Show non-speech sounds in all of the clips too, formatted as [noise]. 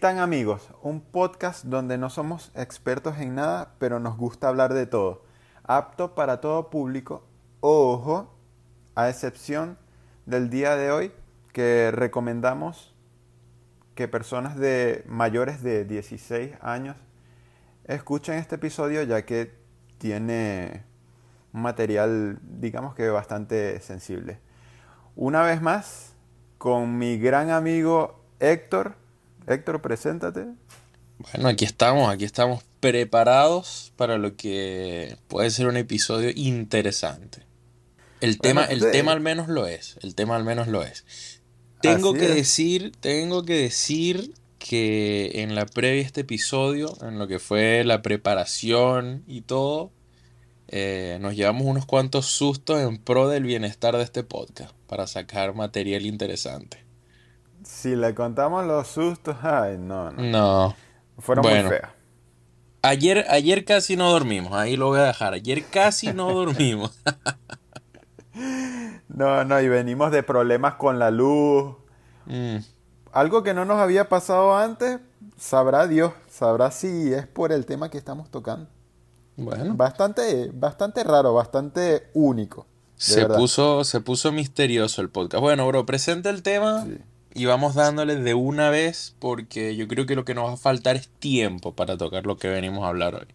Tan amigos, un podcast donde no somos expertos en nada, pero nos gusta hablar de todo. Apto para todo público, ojo, a excepción del día de hoy que recomendamos que personas de mayores de 16 años escuchen este episodio ya que tiene un material digamos que bastante sensible. Una vez más, con mi gran amigo Héctor. Héctor, preséntate. Bueno, aquí estamos, aquí estamos preparados para lo que puede ser un episodio interesante. El tema, el tema al menos lo es, el tema al menos lo es. Tengo que decir, tengo que decir que en la previa este episodio, en lo que fue la preparación y todo, eh, nos llevamos unos cuantos sustos en pro del bienestar de este podcast para sacar material interesante. Si le contamos los sustos, ay, no, no. No. Fueron muy feas. Ayer, ayer casi no dormimos, ahí lo voy a dejar. Ayer casi no [laughs] dormimos. no, no, y venimos de problemas con la luz. Mm. Algo que no nos había pasado antes, sabrá Dios, sabrá si es por el tema que estamos tocando. Bueno. Bastante, bastante raro, bastante único. Se puso, se puso misterioso el podcast. Bueno, bro, presenta el tema. Sí y vamos dándole de una vez porque yo creo que lo que nos va a faltar es tiempo para tocar lo que venimos a hablar hoy.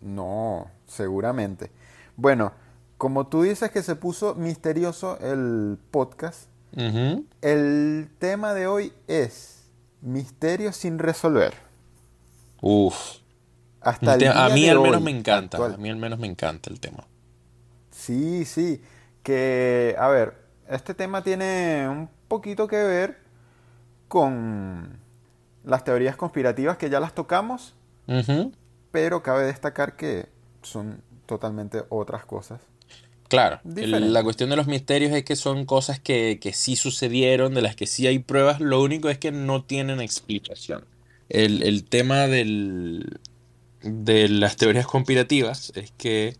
No, seguramente. Bueno, como tú dices que se puso misterioso el podcast, el tema de hoy es misterio sin resolver. Uf. Hasta el a mí al menos me encanta, a mí al menos me encanta el tema. Sí, sí, que a ver, este tema tiene un poquito que ver con las teorías conspirativas que ya las tocamos, pero cabe destacar que son totalmente otras cosas. Claro, la cuestión de los misterios es que son cosas que, que, sí sucedieron, de las que sí hay pruebas, lo único es que no tienen explicación. El, tema del, de las teorías conspirativas es que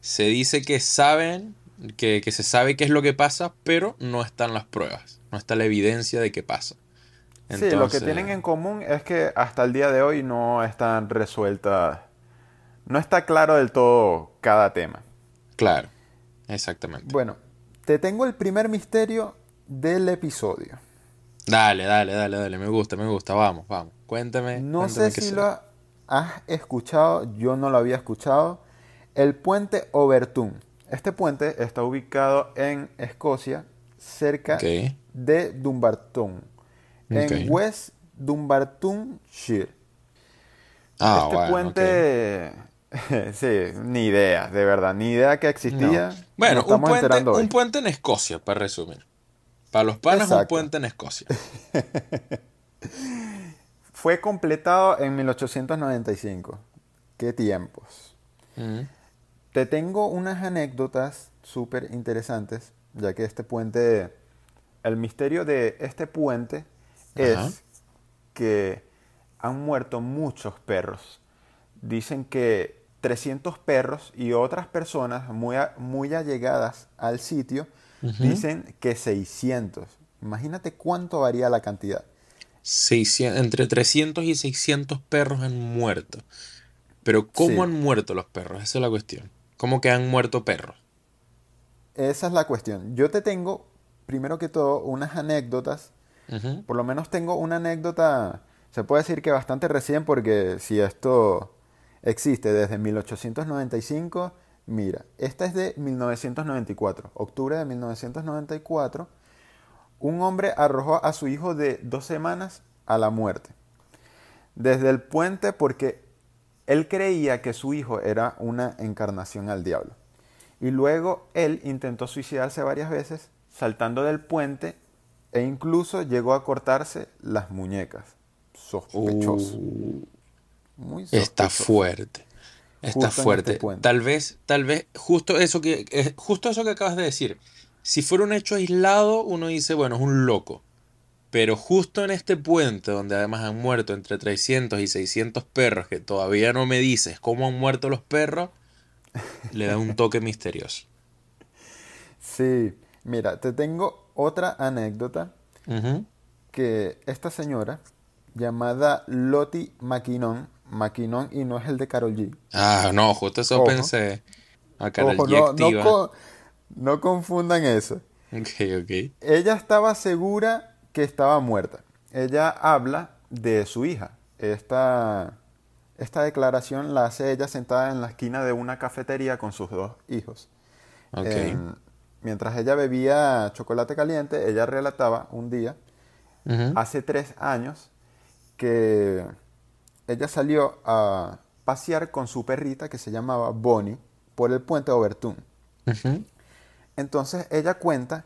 se dice que saben, que, que se sabe qué es lo que pasa, pero no están las pruebas, no está la evidencia de que pasa sí, lo que tienen en común es que hasta el día de hoy no están resueltas, no está claro del todo cada tema. Claro, exactamente. Bueno, te tengo el primer misterio del episodio. Dale, dale, dale, dale, me gusta, me gusta, vamos, vamos, cuéntame. No sé si lo has escuchado, yo no lo había escuchado. El puente Overton. Este puente está ubicado en Escocia, cerca de Dumbarton en West Dumbartonshire. Ah, este puente, [laughs] sí, ni idea, de verdad, ni idea que existía. Bueno, un, puente, un puente en Escocia, para resumir. Para los panas, un puente en Escocia. [laughs] Fue completado en 1895. ¿Qué tiempos? Mm. Te tengo unas anécdotas súper interesantes, ya que este puente, el misterio de este puente es que han muerto muchos perros. Dicen que 300 perros y otras personas muy, muy allegadas al sitio dicen que 600. Imagínate cuánto varía la cantidad. entre 300 y 600 perros han muerto. Pero ¿cómo han muerto los perros? Esa es la cuestión. ¿Cómo que han muerto perros? Esa es la cuestión. Yo te tengo, primero que todo, unas anécdotas por lo menos tengo una anécdota, se puede decir que bastante recién, porque si esto existe desde 1895, mira, esta es de 1994, octubre de 1994, un hombre arrojó a su hijo de dos semanas a la muerte. Desde el puente porque él creía que su hijo era una encarnación al diablo. Y luego él intentó suicidarse varias veces, saltando del puente e incluso llegó a cortarse las muñecas. Sospechoso. Uh. Muy sospechoso. Está fuerte. Está este fuerte. tal vez, tal vez, justo eso que, eh, justo eso que acabas de decir. Si fuera un hecho aislado, uno dice, bueno, es un loco. Pero justo en este puente, donde además han muerto entre 300 y 600 perros, que todavía no me dices cómo han muerto los perros, le da un toque misterioso. [laughs] Sí, mira, te tengo otra anécdota que esta señora llamada Lottie McKinnon. McKinnon y no es el de Carol G. Ah, no, justo eso pensé. A Carol G no, no, confundan eso. Ok, ok. Ella estaba segura que estaba muerta. Ella habla de su hija. Esta, esta declaración la hace ella sentada en la esquina de una cafetería con sus dos hijos. Okay. Mientras ella bebía chocolate caliente, ella relataba un día, hace tres años, que ella salió a pasear con su perrita que se llamaba Bonnie por el puente Obertún. Entonces ella cuenta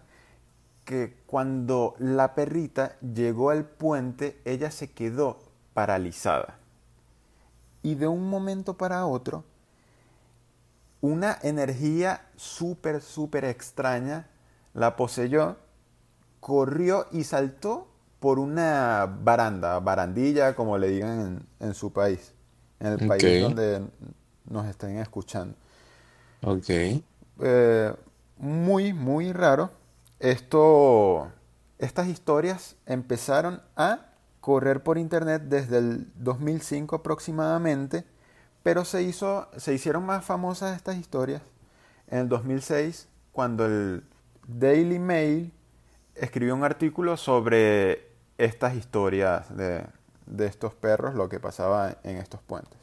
que cuando la perrita llegó al puente, ella se quedó paralizada. Y de un momento para otro, una energía súper, súper extraña la poseyó, corrió y saltó por una baranda, barandilla, como le digan en, su país, en el país donde nos estén escuchando. Ok. Eh, muy, muy raro. Esto, estas historias empezaron a correr por internet desde el 2005 aproximadamente, pero se, hizo, se hicieron más famosas estas historias en el 2006 cuando el Daily Mail escribió un artículo sobre estas historias de, estos perros, lo que pasaba en estos puentes.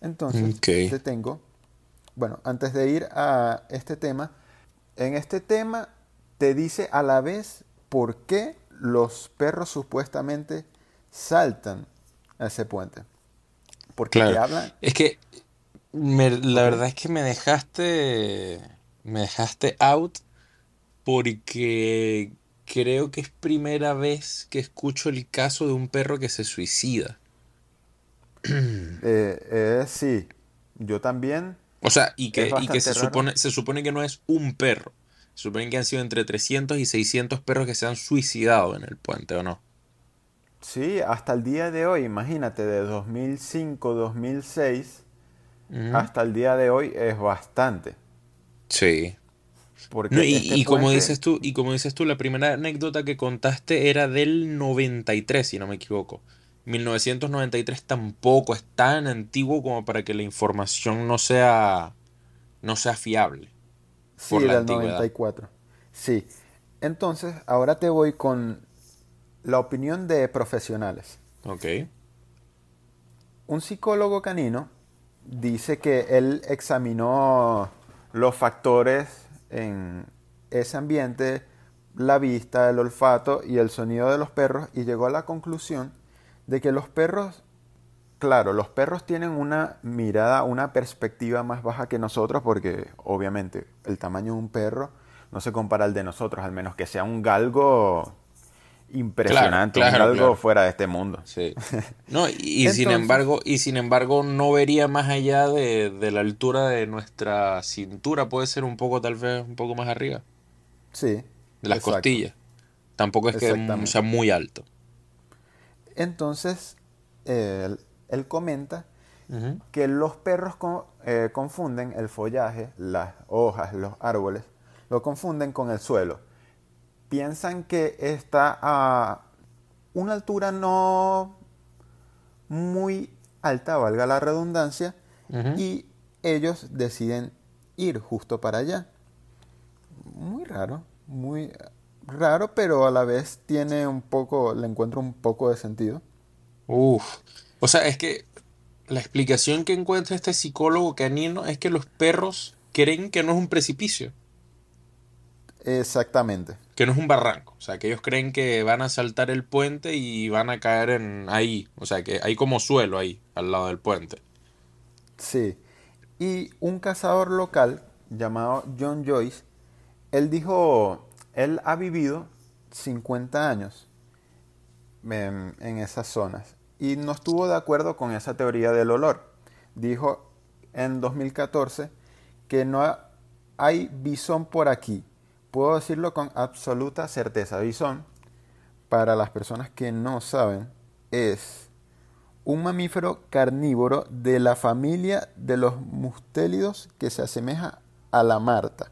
Entonces, te tengo, bueno, antes de ir a este tema, en este tema te dice a la vez por qué los perros supuestamente saltan a ese puente. Porque te hablan. Es que la verdad es que me dejaste. Me dejaste out porque creo que es primera vez que escucho el caso de un perro que se suicida. Eh, eh, sí, yo también. O sea, y que, y que se, supone, se supone que no es un perro. Se supone que han sido entre 300 y 600 perros que se han suicidado en el puente, ¿o no? Sí, hasta el día de hoy, imagínate, de 2005, 2006, hasta el día de hoy es bastante. Sí. Porque y, este como dices tú, y como dices tú, la primera anécdota que contaste era del 93, si no me equivoco. 1993 tampoco es tan antiguo como para que la información no sea no sea fiable. Sí, del 94. Sí. Entonces, ahora te voy con la opinión de profesionales. Ok. Un psicólogo canino dice que él examinó los factores en ese ambiente, la vista, el olfato y el sonido de los perros y llegó a la conclusión de que los perros, claro, los perros tienen una mirada, una perspectiva más baja que nosotros porque obviamente el tamaño de un perro no se compara al de nosotros, al menos que sea un galgo impresionante, algo fuera de este mundo. Sí. [laughs] No, y, sin embargo, y sin embargo no vería más allá de, la altura de nuestra cintura, puede ser un poco, tal vez, un poco más arriba. Sí. De las costillas. Tampoco es que sea muy alto. Entonces, él, comenta que los perros eh, confunden el follaje, las hojas, los árboles, lo confunden con el suelo piensan que está a una altura no muy alta, valga la redundancia, y ellos deciden ir justo para allá. Muy raro, muy raro, pero a la vez tiene un poco, le encuentro un poco de sentido. Uf, o sea, es que la explicación que encuentra este psicólogo canino es que los perros creen que no es un precipicio. Exactamente. Que no es un barranco. O sea, que ellos creen que van a saltar el puente y van a caer en ahí. O sea, que hay como suelo ahí, al lado del puente. Sí. Y un cazador local llamado John Joyce, él dijo, él ha vivido 50 años en, en esas zonas y no estuvo de acuerdo con esa teoría del olor. Dijo en 2014 que no hay bisón por aquí puedo decirlo con absoluta certeza. Bison, para las personas que no saben, es un mamífero carnívoro de la familia de los mustélidos que se asemeja a la marta.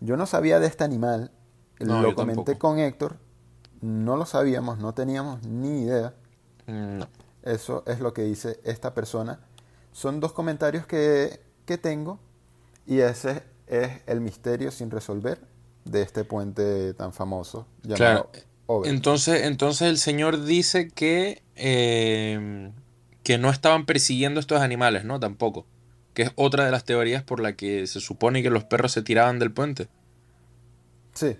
Yo no sabía de este animal, lo comenté con Héctor, no lo sabíamos, no teníamos ni idea. No. Eso es lo que dice esta persona. Son dos comentarios que, que tengo y ese es el misterio sin resolver de este puente tan famoso llamado claro. Entonces, entonces el señor dice que, eh, que no estaban persiguiendo estos animales, ¿no? Tampoco. Que es otra de las teorías por la que se supone que los perros se tiraban del puente. Sí.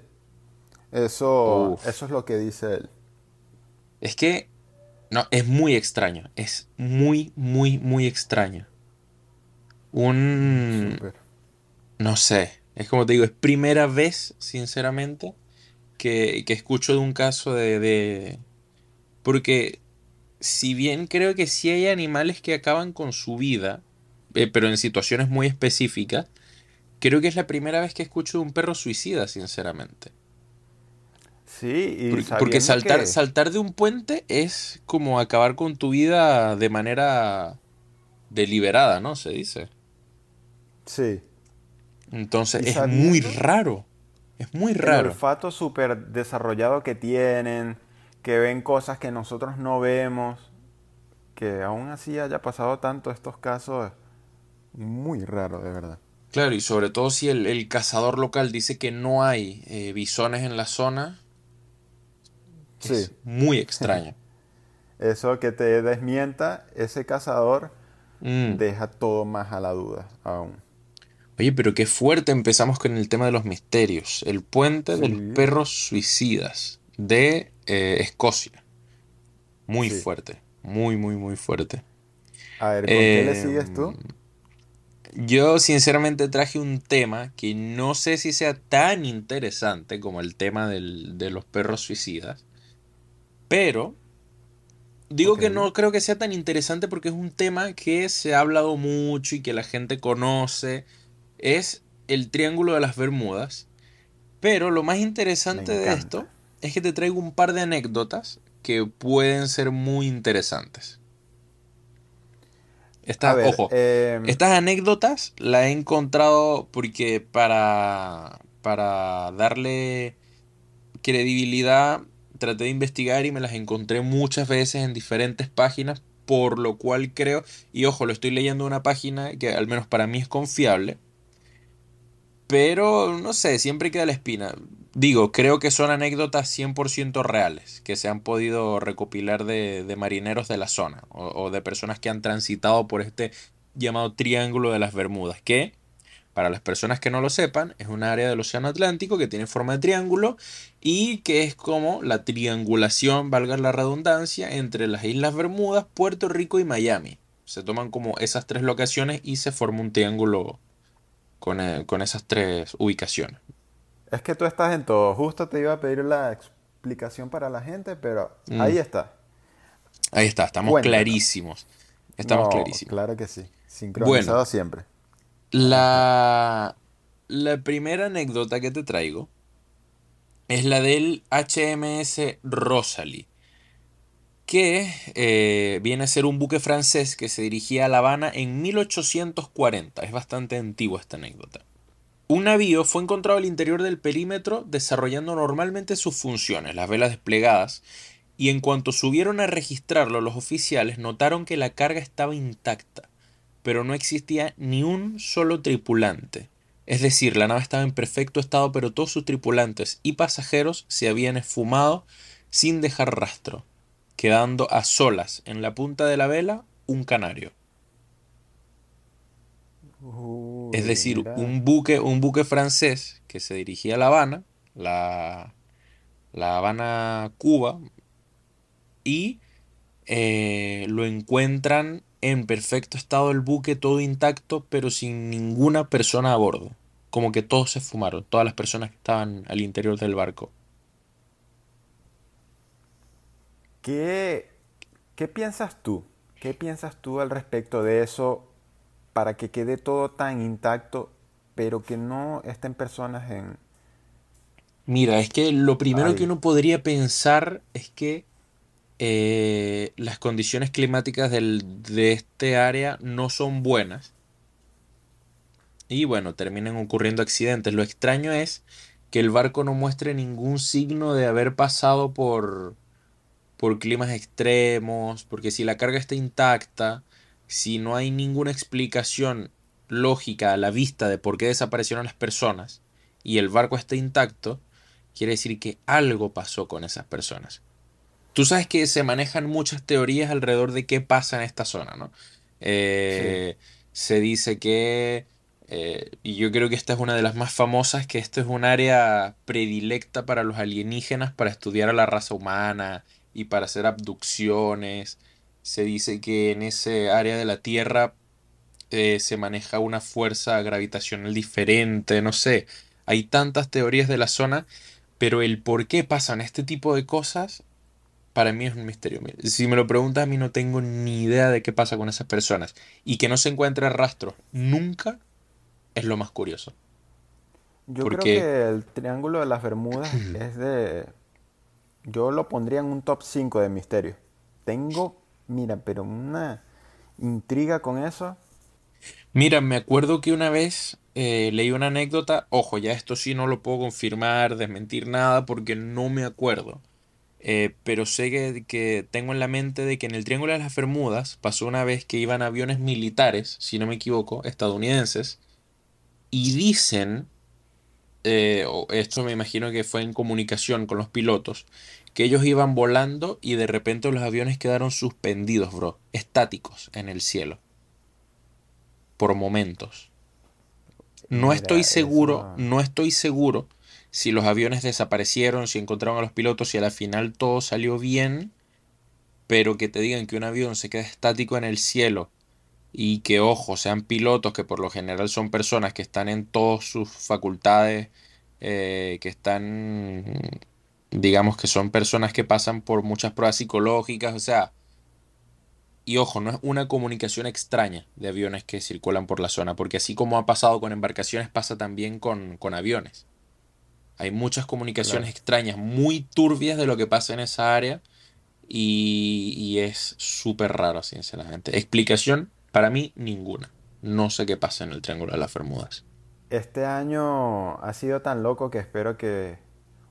Eso, eso es lo que dice él. Es que no, es muy extraño. Es muy, muy, muy extraño. Un. No sé. Es como te digo, es primera vez, sinceramente, que, que escucho de un caso de, de, Porque si bien creo que sí hay animales que acaban con su vida, eh, pero en situaciones muy específicas, creo que es la primera vez que escucho de un perro suicida, sinceramente. Sí, y porque, saltar, saltar de un puente es como acabar con tu vida de manera deliberada, ¿no? Se dice. Sí. Entonces es muy raro. Es muy raro. El olfato súper desarrollado que tienen, que ven cosas que nosotros no vemos, que aún así haya pasado tanto estos casos, muy raro, de verdad. Claro, y sobre todo si el, cazador local dice que no hay eh, bisones en la zona, es muy extraño. [laughs] Eso que te desmienta ese cazador mm. deja todo más a la duda aún. Oye, pero qué fuerte empezamos con el tema de los misterios. El puente de los perros suicidas de eh, Escocia. Muy fuerte. Muy, muy, muy fuerte. A ver, ¿con qué le sigues tú? Yo sinceramente traje un tema que no sé si sea tan interesante como el tema de los perros suicidas. Pero digo que no creo que sea tan interesante porque es un tema que se ha hablado mucho y que la gente conoce es el Triángulo de las Bermudas. Pero lo más interesante de esto es que te traigo un par de anécdotas que pueden ser muy interesantes. ojo, em, estas anécdotas las he encontrado porque para, para darle credibilidad traté de investigar y me las encontré muchas veces en diferentes páginas, por lo cual creo, y ojo, lo estoy leyendo en una página que al menos para mí es confiable, pero no sé, siempre queda la espina. Digo, creo que son anécdotas 100% reales, que se han podido recopilar de, marineros de la zona o, de personas que han transitado por este llamado Triángulo de las Bermudas, que, para las personas que no lo sepan, es un área del Océano Atlántico que tiene forma de triángulo y que es como la triangulación, valga la redundancia, entre las Islas Bermudas, Puerto Rico y Miami. Se toman como esas tres locaciones y se forma un triángulo eh, con, esas tres ubicaciones. Es que tú estás en todo. Justo te iba a pedir la explicación para la gente, pero mm. ahí está. Ahí está, estamos clarísimos. Estamos clarísimos. Claro que sí. Sincronizado siempre. La, la primera anécdota que te traigo es la del HMS Rosalie que eh, viene a ser un buque francés que se dirigía a La Habana en 1840. Es bastante antigua esta anécdota. Un navío fue encontrado al interior del perímetro desarrollando normalmente sus funciones, las velas desplegadas, y en cuanto subieron a registrarlo los oficiales notaron que la carga estaba intacta, pero no existía ni un solo tripulante. Es decir, la nave estaba en perfecto estado, pero todos sus tripulantes y pasajeros se habían esfumado sin dejar rastro quedando a solas en la punta de la vela un canario. es decir, un buque, un buque francés que se dirigía a La Habana, la, la Habana, Cuba, y eh, lo encuentran en perfecto estado el buque, todo intacto, pero sin ninguna persona a bordo. Como que todos se fumaron, todas las personas que estaban al interior del barco. ¿Qué, ¿Qué piensas tú? ¿Qué piensas tú al respecto de eso para que quede todo tan intacto, pero que no estén personas en... Mira, es que lo primero que uno podría pensar es que eh, las condiciones climáticas de este área no son buenas. Y bueno, terminan ocurriendo accidentes. Lo extraño es que el barco no muestre ningún signo de haber pasado por, por climas extremos, porque si la carga está intacta, si no hay ninguna explicación lógica a la vista de por qué desaparecieron las personas y el barco está intacto, quiere decir que algo pasó con esas personas. Tú sabes que se manejan muchas teorías alrededor de qué pasa en esta zona, ¿no? Eh, se dice que, eh, y yo creo que esta es una de las más famosas, que esto es un área predilecta para los alienígenas para estudiar a la raza humana y para hacer abducciones. Se dice que en ese área de la Tierra eh, se maneja una fuerza gravitacional diferente, no sé. Hay tantas teorías de la zona, pero el por qué pasan este tipo de cosas para mí es un misterio. Si me lo preguntas, a mí no tengo ni idea de qué pasa con esas personas. Y que no se encuentre rastro nunca es lo más curioso. Yo creo que el Triángulo de las Bermudas [clears throat] es de... Yo lo pondría en un top 5 de misterios. Tengo, mira, pero una intriga con eso. Mira, me acuerdo que una vez eh, leí una anécdota, ojo, ya esto sí no lo puedo confirmar, desmentir nada porque no me acuerdo. Eh, pero sé que, tengo en la mente de que en el Triángulo de las Bermudas pasó una vez que iban aviones militares, si no me equivoco, estadounidenses, y dicen, eh, esto me imagino que fue en comunicación con los pilotos, que ellos iban volando y de repente los aviones quedaron suspendidos, bro, estáticos en el cielo, por momentos. No estoy seguro, no estoy seguro si los aviones desaparecieron, si encontraron a los pilotos, si a la final todo salió bien, pero que te digan que un avión se queda estático en el cielo y que, ojo, sean pilotos que por lo general son personas que están en todas sus facultades, eh, que están, digamos que son personas que pasan por muchas pruebas psicológicas, o sea, y ojo, no es una comunicación extraña de aviones que circulan por la zona, porque así como ha pasado con embarcaciones, pasa también con, con aviones. Hay muchas comunicaciones extrañas, muy turbias de lo que pasa en esa área y, es súper raro, sinceramente. Explicación, para mí, ninguna. No sé qué pasa en el Triángulo de las Bermudas. Este año ha sido tan loco que espero que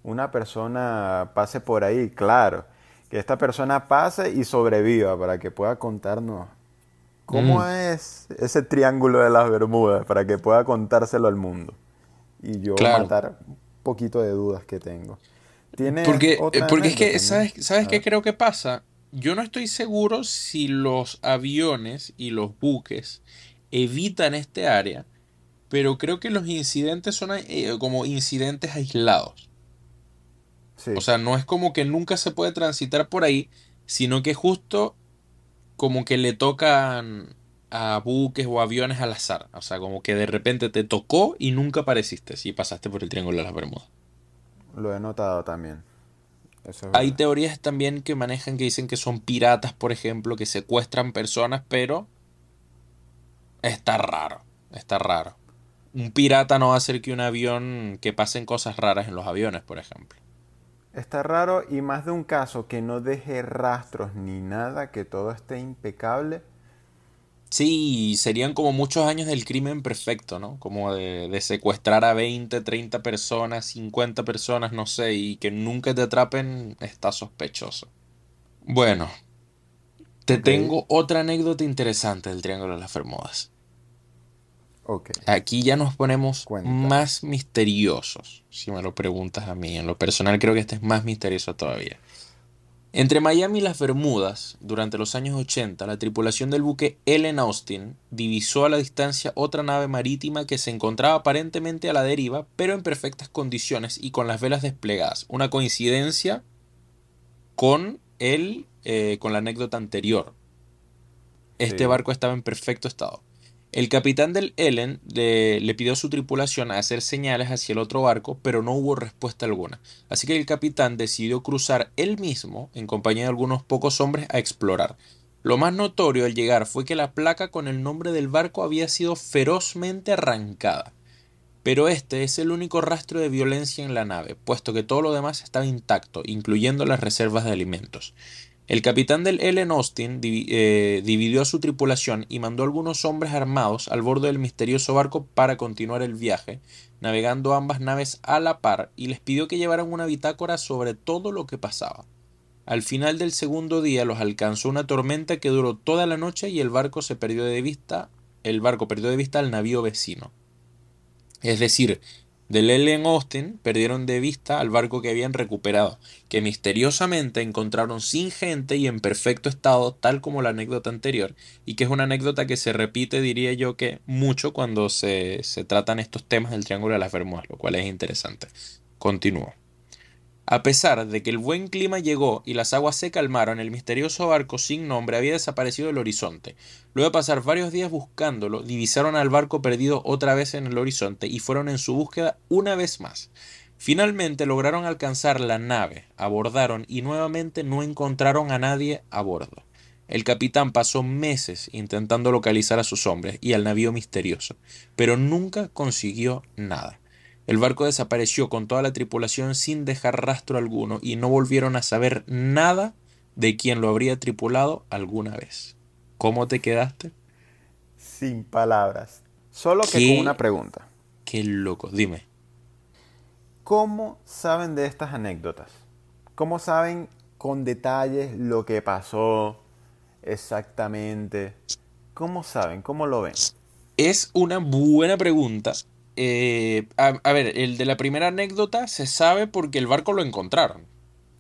una persona pase por ahí, claro. Que esta persona pase y sobreviva para que pueda contarnos cómo mm. es ese Triángulo de las Bermudas, para que pueda contárselo al mundo. Y yo matar poquito de dudas que tengo. Porque, eh, porque es que, ¿sabes, ¿sabes qué creo que pasa? Yo no estoy seguro si los aviones y los buques evitan este área, pero creo que los incidentes son eh, como incidentes aislados. O sea, no es como que nunca se puede transitar por ahí, sino que justo como que le tocan a buques o aviones al azar. O sea, como que de repente te tocó y nunca apareciste si pasaste por el Triángulo de las Bermudas. Lo he notado también. Hay teorías también que manejan que dicen que son piratas, por ejemplo, que secuestran personas, pero está raro. Está raro. Un pirata no va a hacer que un avión que pasen cosas raras en los aviones, por ejemplo. Está raro y más de un caso que no deje rastros ni nada, que todo esté impecable Sí, serían como muchos años del crimen perfecto, ¿no? Como de, secuestrar a 20, 30 personas, 50 personas, no sé, y que nunca te atrapen, está sospechoso. Bueno, te tengo otra anécdota interesante del Triángulo de las Bermudas. Okay. Aquí ya nos ponemos más misteriosos, si me lo preguntas a mí. En lo personal creo que este es más misterioso todavía. Entre Miami y las Bermudas, durante los años 80, la tripulación del buque Ellen Austin divisó a la distancia otra nave marítima que se encontraba aparentemente a la deriva, pero en perfectas condiciones y con las velas desplegadas. Una coincidencia con el, eh, con la anécdota anterior. Este barco estaba en perfecto estado. El capitán del Ellen le, pidió a su tripulación hacer señales hacia el otro barco, pero no hubo respuesta alguna. Así que el capitán decidió cruzar él mismo, en compañía de algunos pocos hombres, a explorar. Lo más notorio al llegar fue que la placa con el nombre del barco había sido ferozmente arrancada. Pero este es el único rastro de violencia en la nave, puesto que todo lo demás estaba intacto, incluyendo las reservas de alimentos. El capitán del Ellen Austin eh, dividió a su tripulación y mandó algunos hombres armados al borde del misterioso barco para continuar el viaje, navegando ambas naves a la par, y les pidió que llevaran una bitácora sobre todo lo que pasaba. Al final del segundo día los alcanzó una tormenta que duró toda la noche y el barco se perdió de vista, el barco perdió de vista al navío vecino. Es decir, del Ellen Austin perdieron de vista al barco que habían recuperado, que misteriosamente encontraron sin gente y en perfecto estado, tal como la anécdota anterior, y que es una anécdota que se repite, diría yo, que mucho cuando se, se tratan estos temas del Triángulo de las Bermudas, lo cual es interesante. Continúo. A pesar de que el buen clima llegó y las aguas se calmaron, el misterioso barco sin nombre había desaparecido del horizonte. Luego de pasar varios días buscándolo, divisaron al barco perdido otra vez en el horizonte y fueron en su búsqueda una vez más. Finalmente lograron alcanzar la nave, abordaron y nuevamente no encontraron a nadie a bordo. El capitán pasó meses intentando localizar a sus hombres y al navío misterioso, pero nunca consiguió nada. El barco desapareció con toda la tripulación sin dejar rastro alguno y no volvieron a saber nada de quien lo habría tripulado alguna vez. ¿Cómo te quedaste? Sin palabras. Solo que con una pregunta. Qué loco, dime. ¿Cómo saben de estas anécdotas? ¿Cómo saben con detalles lo que pasó exactamente? ¿Cómo saben? ¿Cómo lo ven? Es una buena pregunta eh, a, ver, el de la primera anécdota se sabe porque el barco lo encontraron.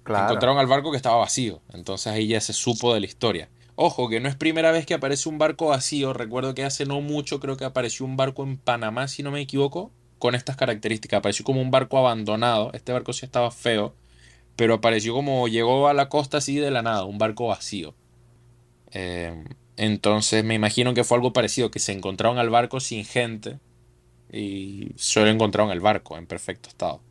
Encontraron al barco que estaba vacío. Entonces ahí ya se supo de la historia. Ojo, que no es primera vez que aparece un barco vacío. Recuerdo que hace no mucho creo que apareció un barco en Panamá, si no me equivoco, con estas características. Apareció como un barco abandonado. Este barco sí estaba feo. Pero apareció como llegó a la costa así de la nada, un barco vacío. Eh, entonces me imagino que fue algo parecido, que se encontraron al barco sin gente y solo encontraron el barco en perfecto estado.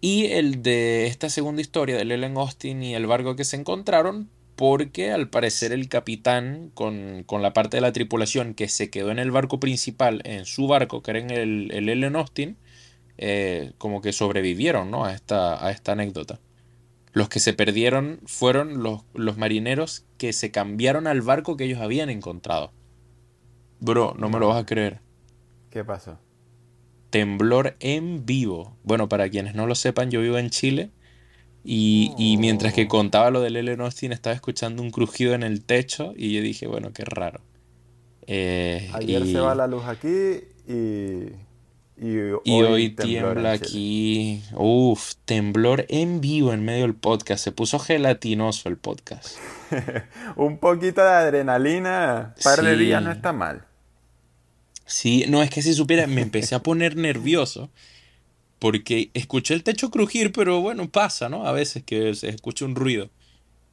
Y el de esta segunda historia de Ellen Austin y el barco que se encontraron, porque al parecer el capitán con, la parte de la tripulación que se quedó en el barco principal, en su barco, que era el, el Ellen Austin, eh, como que sobrevivieron ¿no? a, esta, a esta anécdota. Los que se perdieron fueron los, los marineros que se cambiaron al barco que ellos habían encontrado. Bro, no me lo vas a creer. ¿Qué pasó? Temblor en vivo. Bueno, para quienes no lo sepan, yo vivo en Chile y, mientras que oh. contaba lo del Ellen Austin estaba escuchando un crujido en el techo y yo dije, bueno, qué raro. Eh, Ayer se va la luz aquí y, y hoy, tiembla aquí. Uf, temblor en vivo en medio del podcast. Se puso gelatinoso el podcast. [laughs] un poquito de adrenalina, par de días no está mal. Sí, no, es que si supiera, me empecé a poner nervioso porque escuché el techo crujir, pero bueno, pasa, ¿no? A veces que se escucha un ruido.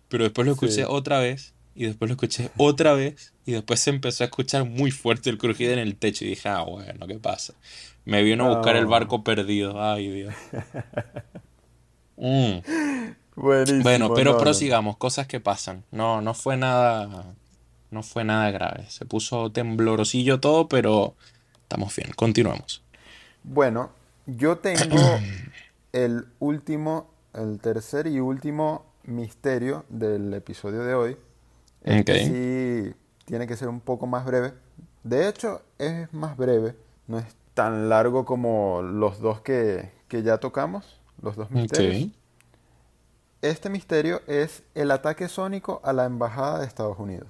Pero después lo escuché otra vez y después lo escuché otra vez y después se empezó a escuchar muy fuerte el crujido en el techo y dije, ah, bueno, ¿qué pasa? Me vino a buscar el barco perdido. Ay, Dios. Mm. [laughs] bueno, pero prosigamos, cosas que pasan. No, no fue nada no fue nada grave. Se puso temblorosillo todo, pero estamos bien. Continuamos. Bueno, yo tengo [clears throat] el último, el tercer y último misterio del episodio de hoy. Este sí tiene que ser un poco más breve. De hecho, es más breve. No es tan largo como los dos que, ya tocamos, los dos misterios. Este misterio es el ataque sónico a la Embajada de Estados Unidos.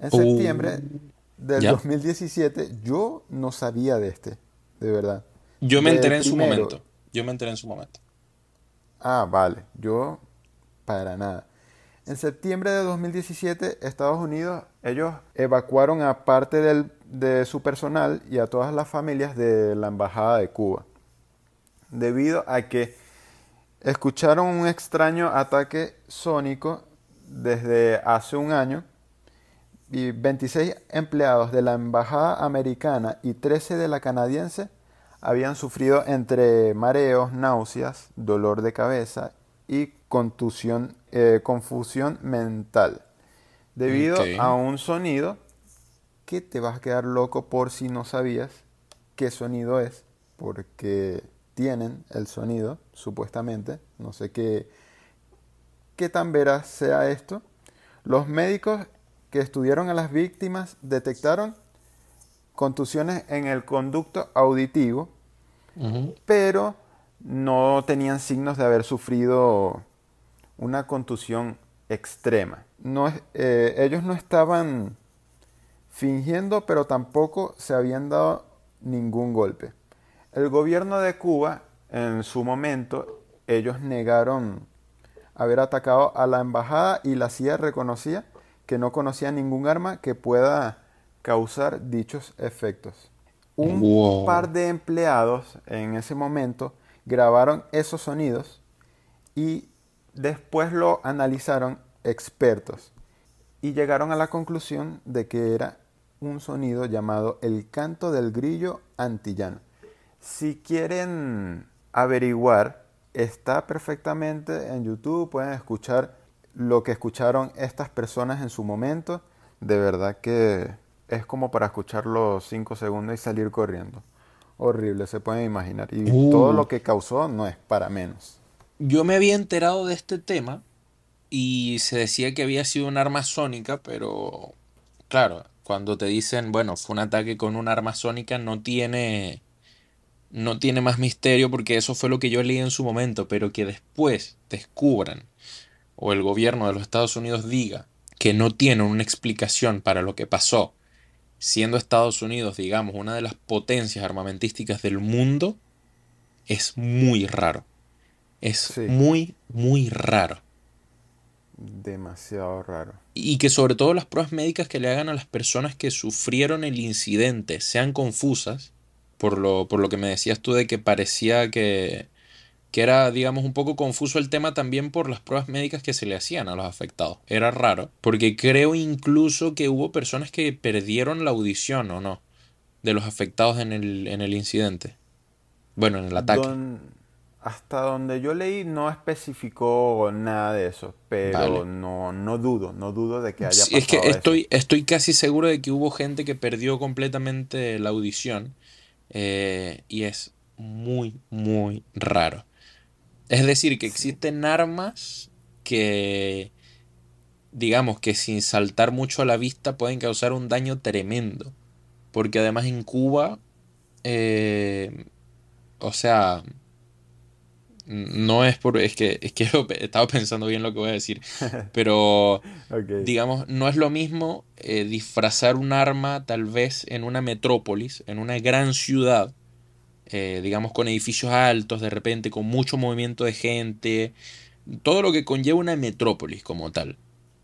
En septiembre uh, del 2017 yo no sabía de este, de verdad. Yo me enteré en su momento. Yo me enteré en su momento. Ah, vale. Yo para nada. En septiembre de 2017, Estados Unidos, ellos evacuaron a parte de su personal y a todas las familias de la Embajada de Cuba, debido a que escucharon un extraño ataque sónico desde hace un año y 26 empleados de la embajada americana y 13 de la canadiense habían sufrido entre mareos, náuseas, dolor de cabeza y contusión, eh, confusión mental debido a un sonido que te vas a quedar loco por si no sabías qué sonido es, porque tienen el sonido, supuestamente, no sé qué, qué tan veraz sea esto. Los médicos que estudiaron a las víctimas detectaron contusiones en el conducto auditivo, pero no tenían signos de haber sufrido una contusión extrema. No, eh, ellos no estaban fingiendo, pero tampoco se habían dado ningún golpe. El gobierno de Cuba, en su momento, ellos negaron haber atacado a la embajada y la CIA reconocía que no conocía ningún arma que pueda causar dichos efectos. Un par de empleados en ese momento grabaron esos sonidos y después lo analizaron expertos y llegaron a la conclusión de que era un sonido llamado el canto del grillo antillano. Si quieren averiguar, está perfectamente en YouTube, pueden escuchar lo que escucharon estas personas en su momento. De verdad que es como para escucharlo cinco segundos y salir corriendo. Horrible, se pueden imaginar. Y todo lo uh. que causó no es para menos. Yo me había enterado de este tema y se decía que había sido un arma sónica, pero claro, cuando te dicen, bueno, fue un ataque con un arma sónica, no tiene no tiene más misterio porque eso fue lo que yo leí en su momento, pero que después descubran o el gobierno de los Estados Unidos diga que no tienen una explicación para lo que pasó, siendo Estados Unidos, digamos, una de las potencias armamentísticas del mundo, es muy raro. Es muy, muy raro. Demasiado raro. Y que sobre todo las pruebas médicas que le hagan a las personas que sufrieron el incidente sean confusas, por lo, por lo que me decías tú de que parecía que, que era, digamos, un poco confuso el tema también por las pruebas médicas que se le hacían a los afectados. Era raro, porque creo incluso que hubo personas que perdieron la audición, ¿o no? De los afectados en el, en el incidente. Bueno, en el ataque hasta donde yo leí no especificó nada de eso, pero no, no dudo, no dudo de que haya pasado Es que estoy, estoy casi seguro de que hubo gente que perdió completamente la audición eh, y es muy, muy raro. Es decir, que existen armas que, digamos que sin saltar mucho a la vista pueden causar un daño tremendo. Porque además en Cuba, eh, o sea, no es por. Es que, es que [laughs] estaba pensando bien lo que voy a decir. [laughs] Pero, digamos, no es lo mismo eh, disfrazar un arma tal vez en una metrópolis, en una gran ciudad, eh, digamos, con edificios altos, de repente, con mucho movimiento de gente. Todo lo que conlleva una metrópolis como tal.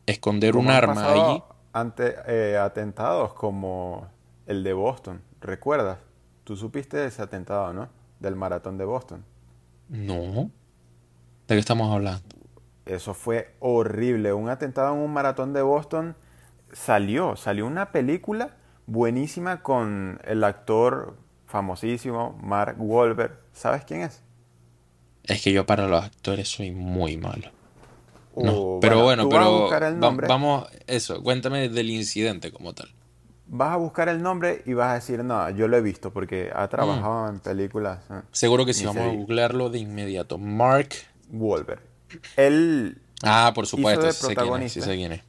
Esconder un arma allí. Ante eh, atentados como el de Boston, ¿recuerdas? Tú supiste ese atentado, ¿no? Del maratón de Boston. No. ¿De qué estamos hablando? Eso fue horrible. Un atentado en un maratón de Boston salió, salió una película buenísima con el actor famosísimo Mark Wahlberg. ¿Sabes quién es? Es que yo para los actores soy muy malo. Uh, pero bueno, pero vamos, eso, cuéntame del incidente como tal vas a buscar el nombre y vas a decir, no, yo lo he visto porque ha trabajado mm. en películas. ¿eh? Seguro que sí, vamos a googlearlo de inmediato. Mark Wahlberg. Él. Ah, por supuesto, hizo de protagonista. sí,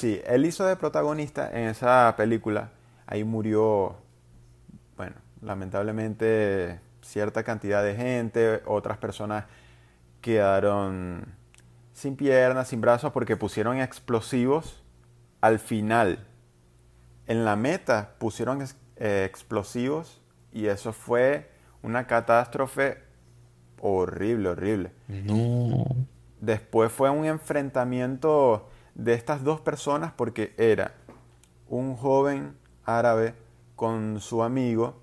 Sí, él hizo de protagonista en esa película. Ahí murió, bueno, lamentablemente cierta cantidad de gente, otras personas quedaron sin piernas, sin brazos, porque pusieron explosivos al final en la meta pusieron eh, explosivos y eso fue una catástrofe horrible, horrible. No. Después fue un enfrentamiento de estas dos personas porque era un joven árabe con su amigo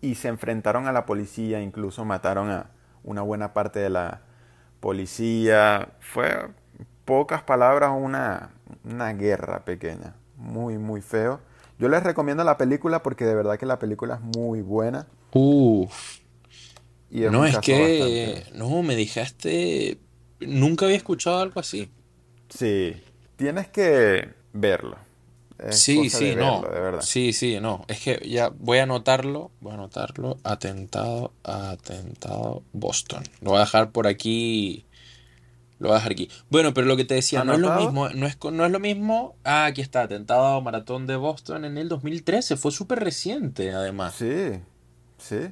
y se enfrentaron a la policía, incluso mataron a una buena parte de la policía. Fue, pocas palabras, una, una guerra pequeña, muy, muy feo. Yo les recomiendo la película porque de verdad que la película es muy buena. No, es que. No, me dejaste. Nunca había escuchado algo así. Sí. Tienes que verlo. Sí, sí, no. de verdad. Sí, sí, no. Es que ya voy a anotarlo. Voy a anotarlo. Atentado, atentado, Boston. Lo voy a dejar por aquí lo voy a dejar aquí. Bueno, pero lo que te decía, no es lo mismo, no es, no es lo mismo. Ah, aquí está, atentado maratón de Boston en el 2013. Fue súper reciente, además. Sí, sí.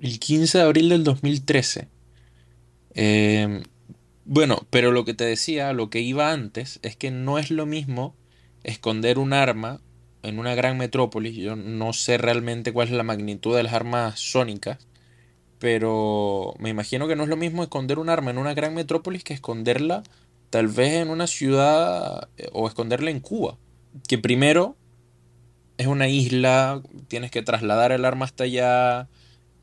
El 15 de abril del 2013. Em, bueno, pero lo que te decía, lo que iba antes, es que no es lo mismo esconder un arma en una gran metrópolis. Yo no sé realmente cuál es la magnitud de las armas sónicas, pero me imagino que no es lo mismo esconder un arma en una gran metrópolis que esconderla tal vez en una ciudad eh, o esconderla en Cuba. Que primero es una isla, tienes que trasladar el arma hasta allá,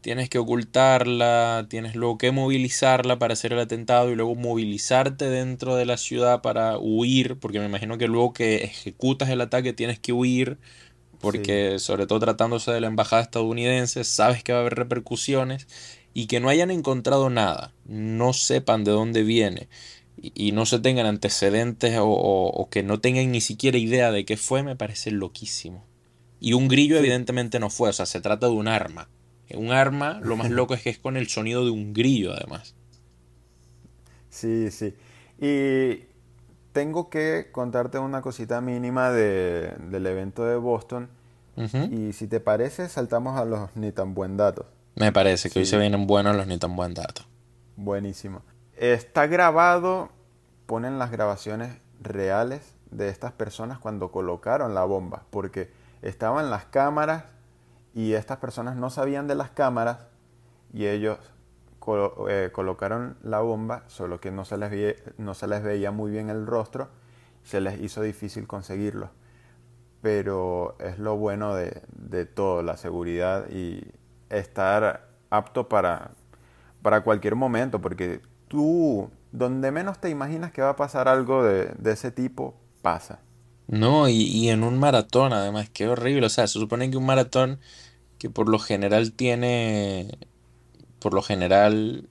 tienes que ocultarla, tienes luego que movilizarla para hacer el atentado y luego movilizarte dentro de la ciudad para huir, porque me imagino que luego que ejecutas el ataque tienes que huir, porque sobre todo tratándose de la embajada estadounidense, sabes que va a haber repercusiones y que no hayan encontrado nada, no sepan de dónde viene y, no se tengan antecedentes o que no tengan ni siquiera idea de qué fue, me parece loquísimo. Y un grillo evidentemente no fue, o sea, se trata de un arma. Un arma, lo más loco es que es con el sonido de un grillo además. Sí, sí. Y tengo que contarte una cosita mínima del evento de Boston. Y si te parece, saltamos a los ni tan buen datos. Me parece que hoy se vienen buenos los ni tan buen datos. Buenísimo. Está grabado, ponen las grabaciones reales de estas personas cuando colocaron la bomba, porque estaban las cámaras y estas personas no sabían de las cámaras y ellos eh, colocaron la bomba, solo que no se, les no se les veía muy bien el rostro, se les hizo difícil conseguirlo. Pero es lo bueno de, de todo, la seguridad y estar apto para, para cualquier momento, porque tú, donde menos te imaginas que va a pasar algo de, de ese tipo, pasa. No, y, en un maratón, además, qué horrible. O sea, se supone que un maratón que por lo general tiene, por lo general,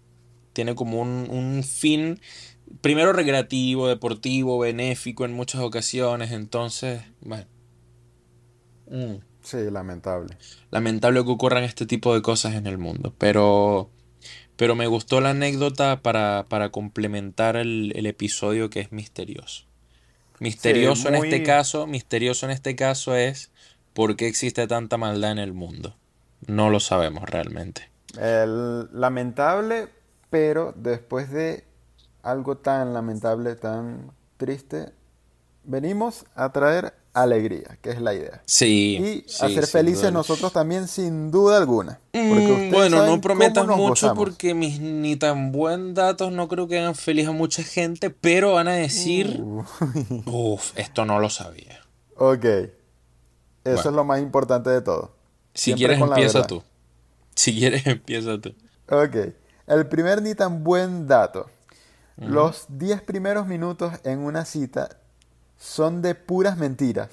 tiene como un, fin, primero recreativo, deportivo, benéfico en muchas ocasiones. Entonces, bueno. Mm. Sí, lamentable. Lamentable que ocurran este tipo de cosas en el mundo. Pero, pero me gustó la anécdota para, para complementar el, el episodio que es misterioso. Misterioso en este caso, misterioso en este caso es por qué existe tanta maldad en el mundo. No lo sabemos realmente. lamentable, pero después de algo tan lamentable, tan triste, venimos a traer alegría, que es la idea. Sí. Y hacer felices nosotros también, sin duda alguna. Mm, bueno, no prometas mucho porque mis ni tan buen datos no creo que hagan feliz a mucha gente, pero van a decir, uh. [laughs] uff, esto no lo sabía. Ok. Eso es lo más importante de todo. Si quieres, empieza tú. Si quieres, [laughs] empieza tú. Ok. El primer ni tan buen dato. Los 10 primeros minutos en una cita son de puras mentiras.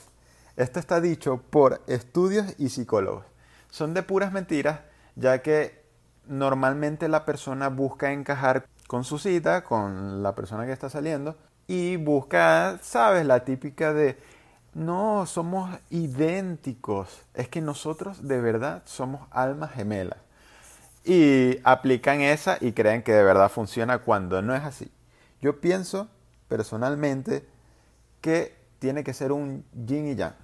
Esto está dicho por estudios y psicólogos. Son de puras mentiras ya que normalmente la persona busca encajar con su cita, con la persona que está saliendo, y busca, sabes, la típica de, no, somos idénticos, es que nosotros de verdad somos almas gemelas. Y aplican esa y creen que de verdad funciona cuando no es así. Yo pienso personalmente que tiene que ser un yin y yang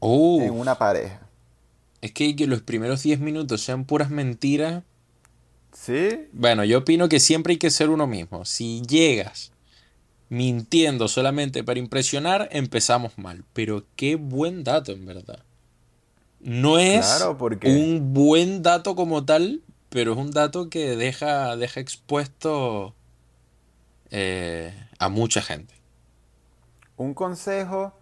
en una pareja. Es que, que los primeros 10 minutos sean puras mentiras. ¿Sí? Bueno, yo opino que siempre hay que ser uno mismo. Si llegas mintiendo solamente para impresionar, empezamos mal. Pero qué buen dato, en verdad. No es un buen dato como tal, pero es un dato que deja, deja expuesto eh, a mucha gente. Un consejo,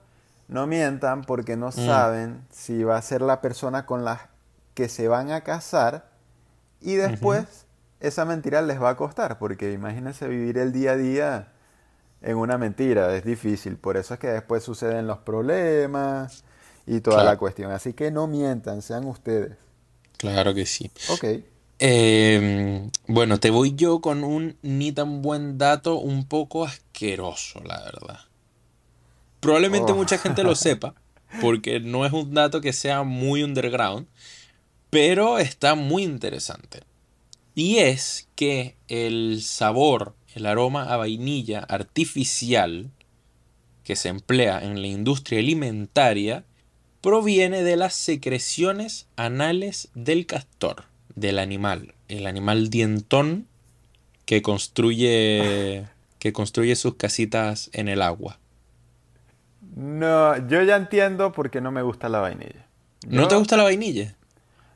no mientan porque no mm. saben si va a ser la persona con la que se van a casar y después esa mentira les va a costar, porque imagínense vivir el día a día en una mentira, es difícil, por eso es que después suceden los problemas y toda la cuestión. Así que no mientan, sean ustedes. Claro que sí. Ok. Em, bueno, te voy yo con un ni tan buen dato un poco asqueroso, la verdad. Probablemente oh. mucha gente lo [laughs] sepa, porque no es un dato que sea muy underground, pero está muy interesante. Y es que el sabor, el aroma a vainilla artificial que se emplea en la industria alimentaria proviene de las secreciones anales del castor, del animal, el animal dientón que construye que construye sus casitas en el agua. No, yo ya entiendo por qué no me gusta la vainilla. ¿No te gusta la vainilla?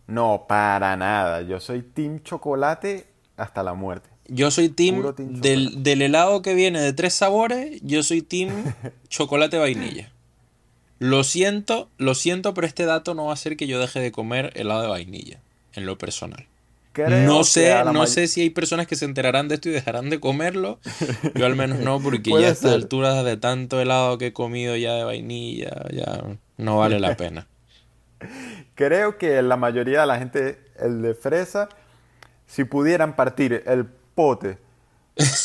No, para nada. Yo soy team chocolate hasta la muerte. Yo soy team, del, del, helado que viene de tres sabores, yo soy team [laughs] chocolate vainilla. Lo siento, lo siento, pero este dato no va a hacer que yo deje de comer helado de vainilla, en lo personal no sé, no sé si hay personas que se enterarán de esto y dejarán de comerlo. [laughs] Yo al menos no, porque ya a estas alturas de tanto helado que he comido ya de vainilla, ya no vale la pena. [laughs] Creo que la mayoría de la gente, el de fresa, si pudieran partir el pote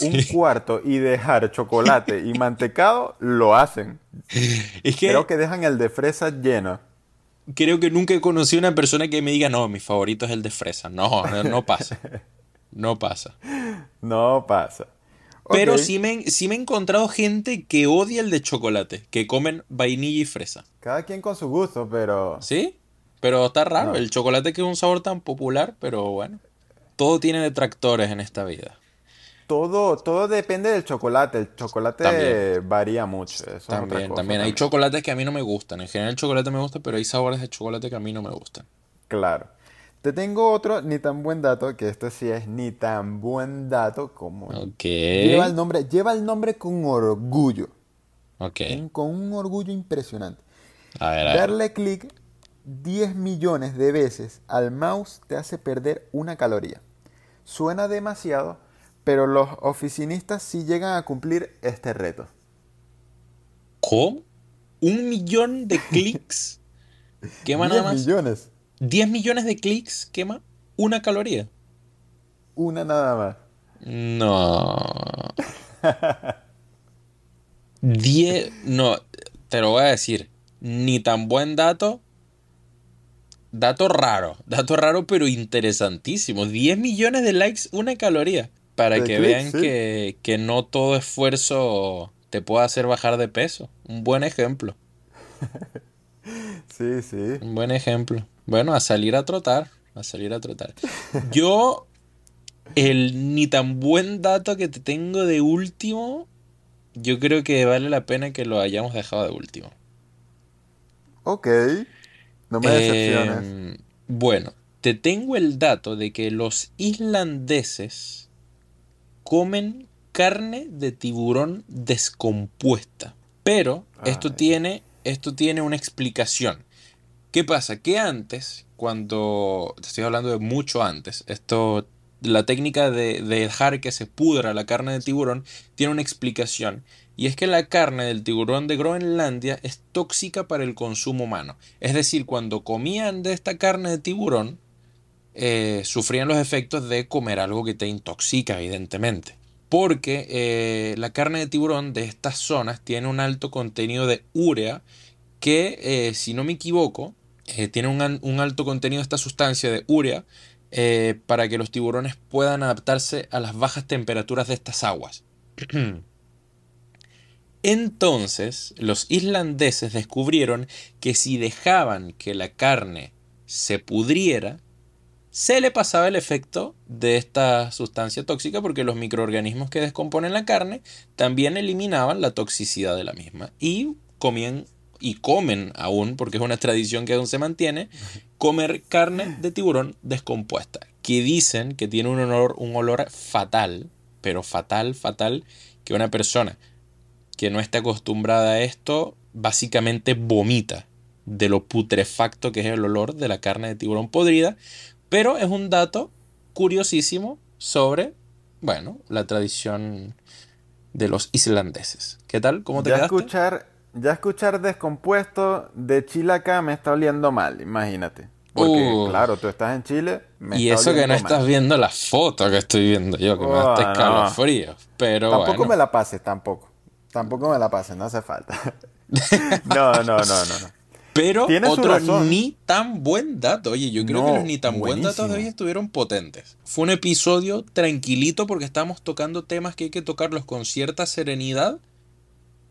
un cuarto y dejar chocolate y mantecado, lo hacen. Creo que dejan el de fresa lleno creo que nunca he conocido una persona que me diga, no, mi favorito es el de fresa. No, no, pasa. No pasa. No pasa. Pero sí, me, sí me he encontrado gente que odia el de chocolate, que comen vainilla y fresa. Cada quien con su gusto, pero... Sí, pero está raro. El chocolate que es un sabor tan popular, pero bueno. Todo tiene detractores en esta vida. Todo, todo depende del chocolate. El chocolate varía mucho. también, también. Hay chocolates que a mí no me gustan. En general el chocolate me gusta, pero hay sabores de chocolate que a mí no me gustan. Claro. Te tengo otro ni tan buen dato, que este sí es ni tan buen dato como... Lleva el nombre, lleva el nombre con orgullo. Ok. con un orgullo impresionante. A ver, Darle clic 10 millones de veces al mouse te hace perder una caloría. Suena demasiado, pero los oficinistas sí llegan a cumplir este reto. ¿Cómo? ¿Un millón de clics? [laughs] ¿Quema nada más? millones. ¿10 millones de clics quema una caloría? Una nada más. No. [laughs] 10. No, te lo voy a decir. Ni tan buen dato. Dato raro. Dato raro, pero interesantísimo. 10 millones de likes, una caloría. Para que vean que, no todo esfuerzo te puede hacer bajar de peso. Un buen ejemplo. [laughs] sí, sí. Un buen ejemplo. Bueno, a salir a trotar. A salir a trotar. [laughs] Yo, el ni tan buen dato que te tengo de último, yo creo que vale la pena que lo hayamos dejado de último. Ok. No me decepciones. Em, bueno, te tengo el dato de que los islandeses comen carne de tiburón descompuesta. Pero esto tiene, esto tiene una explicación. ¿Qué pasa? Que antes, cuando, te estoy hablando de mucho antes, esto, la técnica de, de dejar que se pudra la carne de tiburón tiene una explicación. Y es que la carne del tiburón de Groenlandia es tóxica para el consumo humano. Es decir, cuando comían de esta carne de tiburón, eh, sufrían los efectos de comer algo que te intoxica, evidentemente. Porque eh, la carne de tiburón de estas zonas tiene un alto contenido de urea que, eh, si no me equivoco, tiene un, un, alto contenido de esta sustancia de urea para que los tiburones puedan adaptarse a las bajas temperaturas de estas aguas. [clears throat] Entonces, los islandeses descubrieron que si dejaban que la carne se pudriera, se le pasaba el efecto de esta sustancia tóxica porque los microorganismos que descomponen la carne también eliminaban la toxicidad de la misma y comían y comen aún, porque es una tradición que aún se mantiene, comer carne de tiburón descompuesta, que dicen que tiene un olor, un olor fatal, pero fatal, fatal, que una persona que no está acostumbrada a esto básicamente vomita de lo putrefacto que es el olor de la carne de tiburón podrida, pero es un dato curiosísimo sobre, bueno, la tradición de los islandeses. ¿Qué tal? ¿Cómo te ya Escuchar, ya escuchar descompuesto de Chile acá me está oliendo mal, imagínate. Porque, uh. claro, tú estás en Chile. y eso que no estás viendo la foto que estoy viendo yo, que me da este escalofrío. Pero tampoco me la pases, tampoco. Tampoco me la pases, no hace falta. [laughs] no, no, no, no. no. Pero otro ni tan buen dato. Oye, yo creo que los ni tan buen datos de hoy estuvieron potentes. Fue un episodio tranquilito porque estábamos tocando temas que hay que tocarlos con cierta serenidad,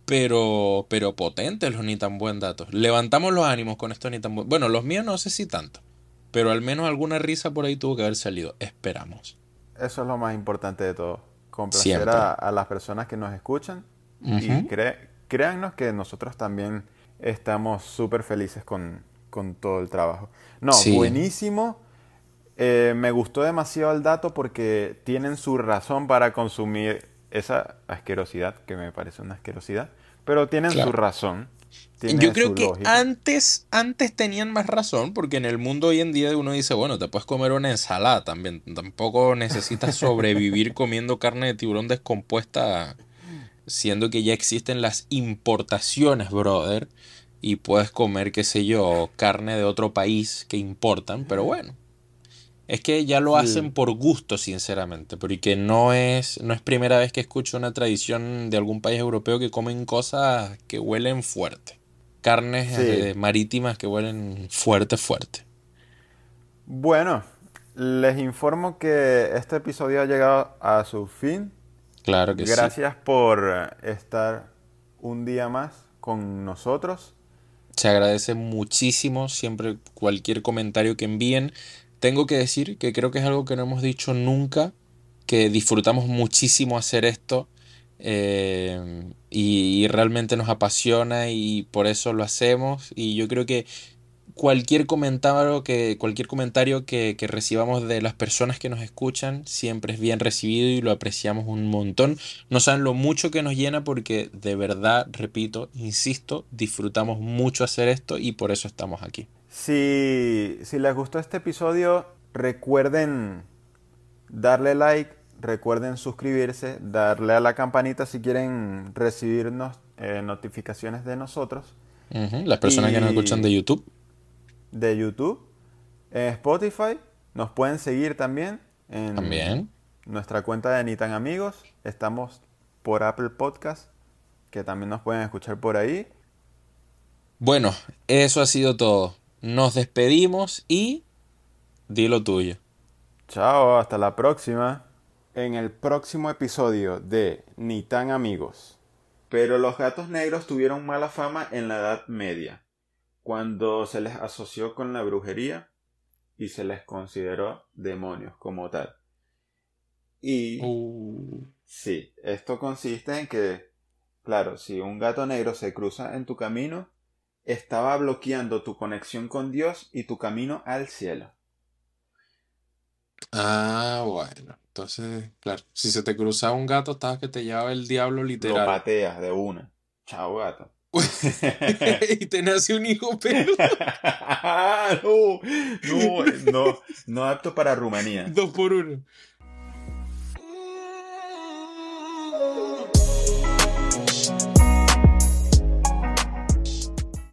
pero, pero potentes los ni tan buen datos. Levantamos los ánimos con estos ni tan buen. Bueno, los míos no sé si tanto, pero al menos alguna risa por ahí tuvo que haber salido. Esperamos. eso es lo más importante de todo. Complacer a, las personas que nos escuchan y créannos que nosotros también estamos súper felices con, todo el trabajo. No, buenísimo. Eh, me gustó demasiado el dato porque tienen su razón para consumir esa asquerosidad, que me parece una asquerosidad, pero tienen su razón. Yo creo que antes, antes tenían más razón, porque en el mundo hoy en día uno dice, bueno, te puedes comer una ensalada también. Tampoco necesitas sobrevivir [laughs] comiendo carne de tiburón descompuesta, siendo que ya existen las importaciones, brother. Y puedes comer, qué sé yo, carne de otro país que importan, pero bueno. Es que ya lo hacen por gusto, sinceramente, porque no es, no es primera vez que escucho una tradición de algún país europeo que comen cosas que huelen fuerte. Carnes eh, marítimas que huelen fuerte, fuerte. Bueno, les informo que este episodio ha llegado a su fin. Claro que sí. Gracias por estar un día más con nosotros. Se agradece muchísimo siempre cualquier comentario que envíen tengo que decir que creo que es algo que no hemos dicho nunca, que disfrutamos muchísimo hacer esto eh, y, realmente nos apasiona y por eso lo hacemos y yo creo que cualquier comentario que cualquier comentario que, que, recibamos de las personas que nos escuchan siempre es bien recibido y lo apreciamos un montón no saben lo mucho que nos llena porque de verdad repito insisto disfrutamos mucho hacer esto y por eso estamos aquí si, les gustó este episodio, recuerden darle like, recuerden suscribirse, darle a la campanita si quieren recibirnos eh, notificaciones de nosotros. Las personas que nos escuchan de YouTube. De YouTube. En Spotify. Nos pueden seguir también. En también. Nuestra cuenta de Nitan Amigos. Estamos por Apple Podcast. Que también nos pueden escuchar por ahí. Bueno, eso ha sido todo. Nos despedimos y di lo tuyo. Chao, hasta la próxima. En el próximo episodio de Ni tan amigos. Pero los gatos negros tuvieron mala fama en la Edad Media, cuando se les asoció con la brujería y se les consideró demonios como tal. Y uh. sí, esto consiste en que, claro, si un gato negro se cruza en tu camino, estaba bloqueando tu conexión con Dios y tu camino al cielo. Ah, bueno. Entonces, claro, si se te cruzaba un gato, estabas que te llevaba el diablo literal. Lo pateas de una. Chao, gato. [laughs] y te nace un hijo pero [laughs] no, no, no, no apto para Rumanía. Dos por uno.